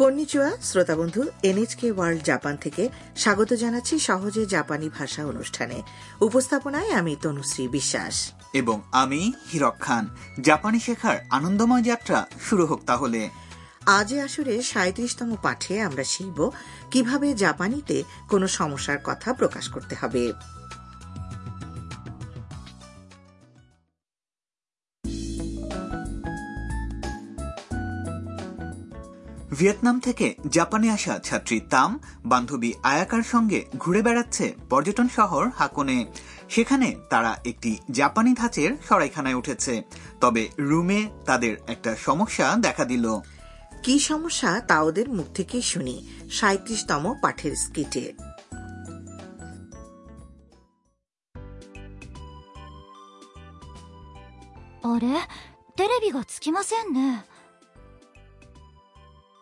কন্নিচুয়া শ্রোতা বন্ধু এনএচকে world Japan থেকে স্বাগত জানাচ্ছি সহজে জাপানি ভাষা অনুষ্ঠানে। উপস্থাপনায় আমি তনুশ্রী বিশ্বাস। এবং আমি হিরক খান। জাপানি শেখার আনন্দময় যাত্রা শুরু হোক তাহলে। আজ আসরে সাঁত্রিশতম পাঠে আমরা শিখব কীভাবে জাপানিতে কোনো সমস্যার কথা প্রকাশ করতে হবে। ভিয়েতনাম থেকে জাপানে আসা ছাত্রী তাম বান্ধবী আয়াকার সঙ্গে ঘুরে বেড়াচ্ছে পর্যটন শহর হাকনে সেখানে তারা একটি জাপানি ধাঁচের সরাইখানায় উঠেছে তবে রুমে তাদের একটা সমস্যা দেখা দিল কি সমস্যা তা ওদের মুখ থেকেই শুনি সাঁত্রিশতম পাঠের স্কিটে あれテレビがつきませんね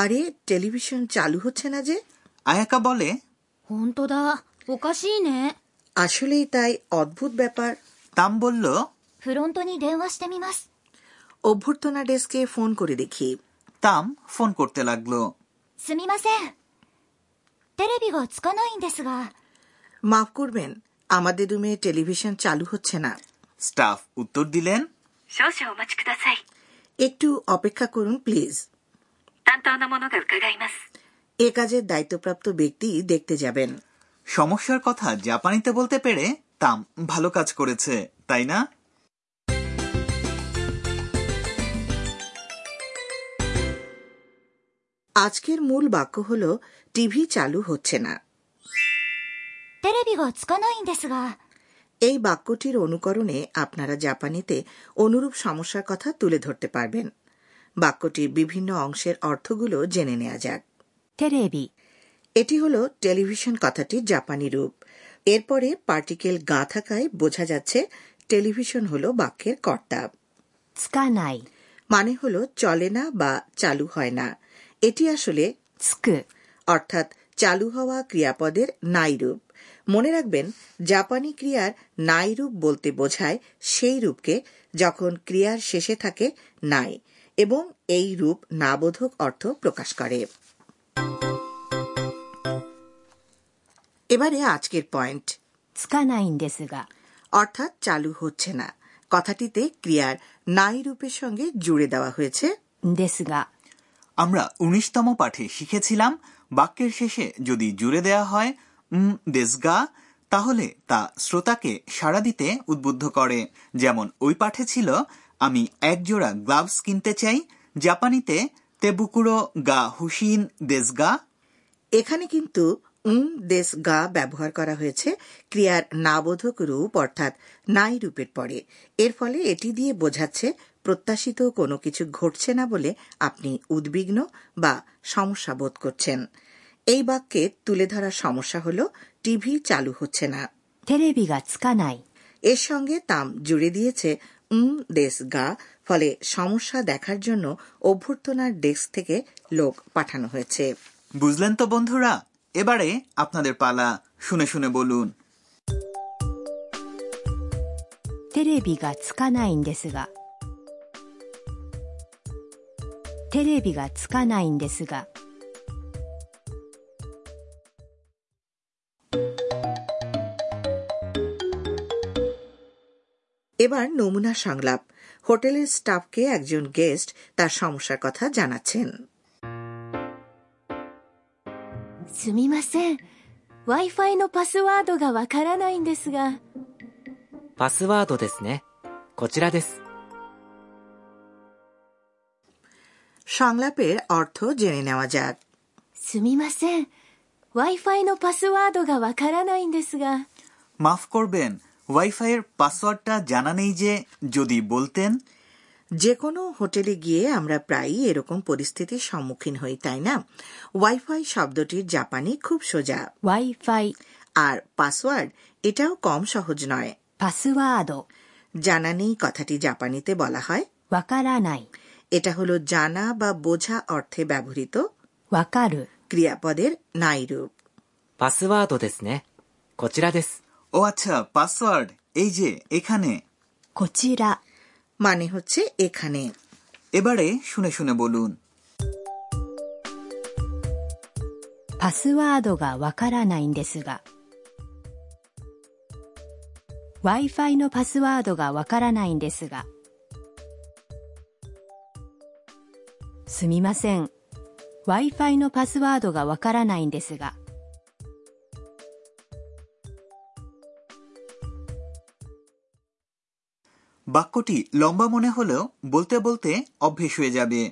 আরে টেলিভিশন চালু হচ্ছে না যে আয়াকা বলে ほんとだおかしいね আসলেই তাই অদ্ভুত ব্যাপার তাম বলল フロントに電話してみます অভ্যর্থনা ডেস্কে ফোন করে দেখি তাম ফোন করতে লাগলো すみませんテレビがつかないんですが মাফ করবেন আমাদের রুমে টেলিভিশন চালু হচ্ছে না স্টাফ উত্তর দিলেন 少々お待ちください একটু অপেক্ষা করুন প্লিজ 担当の者が伺います এ কাজের দায়িত্বপ্রাপ্ত ব্যক্তি দেখতে যাবেন সমস্যার কথা জাপানিতে বলতে পেরে তাম ভালো কাজ করেছে তাই না আজকের মূল বাক্য হল টিভি চালু হচ্ছে না テレビがつかないんですが এই বাক্যটির অনুকরণে আপনারা জাপানিতে অনুরূপ সমস্যার কথা তুলে ধরতে পারবেন বাক্যটির বিভিন্ন অংশের অর্থগুলো জেনে নেওয়া যাক। টেরেবি। এটি হল টেলিভিশন কথাটির জাপানি রূপ। এরপরে পার্টিকেল গা থাকায় বোঝা যাচ্ছে টেলিভিশন হল বাক্যের কর্তা। মানে হল চলে না বা চালু হয় না। এটি আসলে অর্থাৎ চালু হওয়া ক্রিয়াপদের নাইরূপ মনে রাখবেন জাপানি ক্রিয়ার নাইরূপ বলতে বোঝায় সেই রূপকে যখন ক্রিয়ার শেষে থাকে নাই। এবং এই রূপ নাবোধক অর্থ প্রকাশ করে। এবারে আজকের পয়েন্ট। অর্থাৎ চালু হচ্ছে না। কথাটিতে ক্রিয়ার নাই রূপের সঙ্গে জুড়ে দেওয়া হয়েছে। আমরা উনিশতম পাঠে শিখেছিলাম বাক্যের শেষে যদি জুড়ে দেওয়া হয় দেশগা তাহলে তা শ্রোতাকে সাড়া দিতে উদ্বুদ্ধ করে। যেমন ওই পাঠে ছিল আমি একজোড়া গ্লাভস কিনতে চাই জাপানিতে তেবুকুরো গা হুসিন দেশগা এখানে কিন্তু উম দেশ গা ব্যবহার করা হয়েছে ক্রিয়ার নাবোধক রূপ অর্থাৎ নাই রূপের পরে। এর ফলে এটি দিয়ে বোঝাচ্ছে প্রত্যাশিত কোনো কিছু ঘটছে না বলে আপনি উদ্বিগ্ন বা সমস্যা বোধ করছেন। এই বাক্যে তুলে ধরা সমস্যা হল টিভি চালু হচ্ছে না। এর সঙ্গে তাম জুড়ে দিয়েছে উম দেশ গা ফলে সমস্যা দেখার জন্য অভ্যর্থনার ডেস্ক থেকে লোক পাঠানো হয়েছে বুঝলেন তো বন্ধুরা এবারে আপনাদের পালা শুনে শুনে বলুন テレビがつかないんですがテレビがつかないんですが এবার নমুনা সংলাপ হোটেলের স্টাফকে একজন গেস্ট তার সমস্যার কথা জানাচ্ছেন すみません w i f i のパスワードがわからないんですがパスワードですね。こちらです。 সংলাপের অর্থ জেনে নেওয়া যাক すみません w i f i のパスワードがわからないんですが মাফ করবেন ওয়াইফাইয়ের পাসওয়ার্ডটা জানা নেই যে যদি বলতেন যে কোনো হোটেলে গিয়ে আমরা প্রায়ই এরকম পরিস্থিতির সম্মুখীন হই তাই না ওয়াইফাই শব্দটির জাপানি খুব সোজা Wi-Fi、 আর পাসওয়ার্ড এটাও কম সহজ নয় パスワード、 জানা নেই কথাটি জাপানিতে বলা হয় わからない、 এটা হলো জানা বা বোঝা অর্থে ব্যবহৃত わかる、 ক্রিয়াপদের নাই রূপ パスワードですね。こちらです。 ও আচ্ছা পাসওয়ার্ড এই যে এখানে こちら、 মানে হচ্ছে এখানে এবারে শুনে শুনে বলুন パスワードがわからないんですが。Wi-Fi のパスワードがわからないんですが。すみません。Wi-Fi のパスワードがわからないんですが。 বাক্যটি লম্বা মনে হলেও বলতে বলতে অভ্যেস হয়ে যাবে।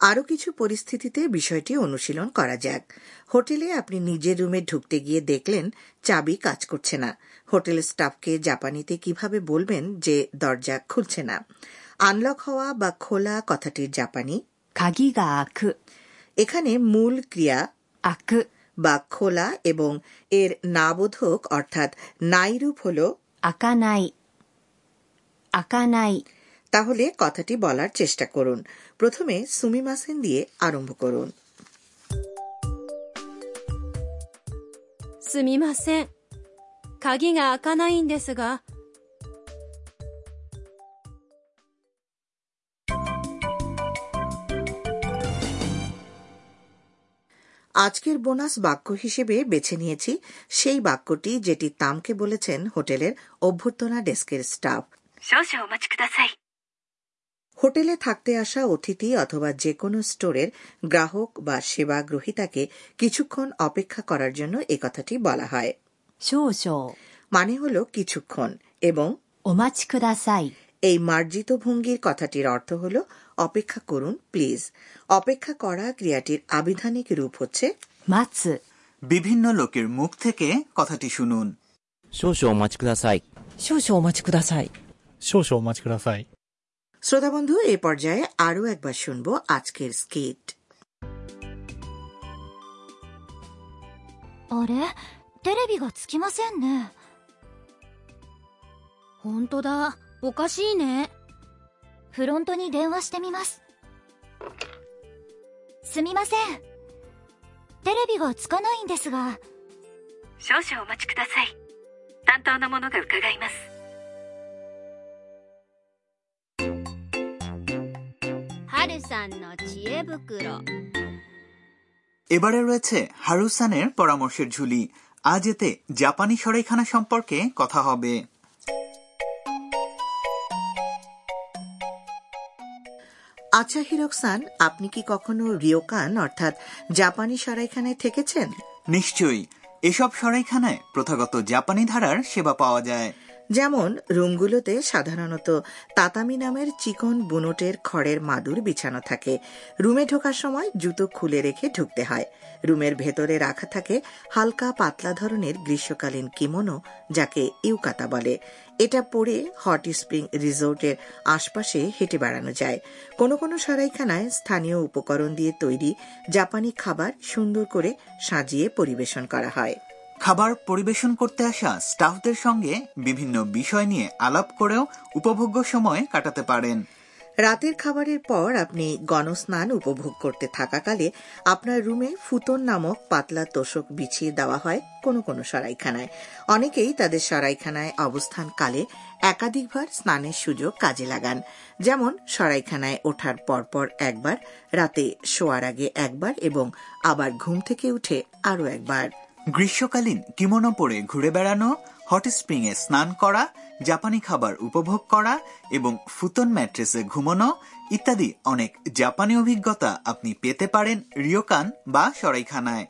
আরও কিছু পরিস্থিতিতে বিষয়টি অনুশীলন করা যাক। হোটেলে আপনি নিজের রুমে ঢুকতে গিয়ে দেখলেন চাবি কাজ করছে না। হোটেল স্টাফকে জাপানিতে কীভাবে বলবেন যে দরজা খুলছে না? আনলক হওয়া বা খোলা কথাটির জাপানি? খাগি গা এখানে মূল ক্রিয়া আখ। বা খোলা এবং এর নাবোধক অর্থাৎ নাইরূপ হল 開かない。開かない。 তাহলে কথাটি বলার চেষ্টা করুন প্রথমে সুমিমাসেন দিয়ে আরম্ভ করুন すみません。鍵が開かないんですが。 আজকের বোনাস বাক্য হিসেবে বেছে নিয়েছি। সেই বাক্যটি যেটি তামকে বলেছেন হোটেলের অভ্যর্থনা ডেস্কের স্টাফ। হোটেলে থাকতে আসা অতিথি অথবা যে কোনো স্টোরের গ্রাহক বা সেবা গ্রহীতাকে কিছুক্ষণ অপেক্ষা করার জন্য এ কথাটি বলা হয়। মানে হল কিছুক্ষণ এবং ওমাচ এই মার্জিত ভঙ্গির কথাটির অর্থ হল অপেক্ষা করুন প্লিজ। অপেক্ষা করা ক্রিয়াটির আবিধানিক রূপ হচ্ছে বিভিন্ন লোকের মুখ থেকে কথাটি শুনুন। শ্রোতা বন্ধু এ পর্যায়ে আরও একবার শুনব আজকের স্কেট あれテレビがつきませんね本当だおかしいね。フロントに電話してみます。すみません。テレビがつかないんですが。少々お待ちください。担当の者が伺います。はるさんの知恵袋。 এবারে রয়েছে হারুসানের পরামর্শের ঝুলি আজ এতে জাপানি সরাইখানা সম্পর্কে কথা হবে আচ্ছা হিরকসান, আপনি কি কখনো রিওকান, অর্থাৎ জাপানি সরাইখানায় থেকেছেন? নিশ্চয়ই। এসব সরাইখানায় প্রথাগত জাপানি ধারার সেবা পাওয়া যায়। যেমন রুমগুলোতে সাধারণত তাতামি নামের চিকন বুনোটের খড়ের মাদুর বিছানো থাকে। রুমে ঢোকার সময় জুতো খুলে রেখে ঢুকতে হয়। রুমের ভেতরে রাখা থাকে হালকা পাতলা ধরনের গ্রীষ্মকালীন কিমোনো যাকে ইউকাতা বলে। এটা পরে হট স্প্রিং রিসোর্টের আশপাশে হেঁটে বেড়ানো যায়। কোনো কোনো সরাইখানায় স্থানীয় উপকরণ দিয়ে তৈরি জাপানি খাবার সুন্দর করে সাজিয়ে পরিবেশন করা হয়। খাবার পরিবেশন করতে আসা স্টাফদের সঙ্গে বিভিন্ন বিষয় নিয়ে আলাপ করেও উপভোগ্য সময় কাটাতে পারেন। রাতের খাবারের পর আপনি গণস্নান উপভোগ করতে থাকাকালে আপনার রুমে ফুতন নামক পাতলা তোষক বিছিয়ে দেওয়া হয় কোনো কোনো সরাইখানায়। অনেকেই তাদের সরাইখানায় অবস্থানকালে একাধিকবার স্নানের সুযোগ কাজে লাগান। যেমন সরাইখানায় ওঠার পরপর একবার, রাতে শোয়ার আগে একবার এবং আবার ঘুম থেকে উঠে আরও একবার। গ্রীষ্মকালীন কিমোনো পরে ঘুরে বেড়ানো হট স্প্রিং এ স্নান করা জাপানি খাবার উপভোগ করা এবং ফুতন ম্যাট্রেসে ঘুমানো ইত্যাদি অনেক জাপানি অভিজ্ঞতা আপনি পেতে পারেন রিওকান বা সরাইখানায়।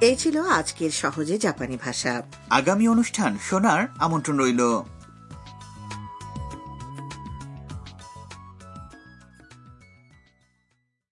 এই ছিল আজকের সহজে জাপানি ভাষা। আগামী অনুষ্ঠান শোনার আমন্ত্রণ রইল।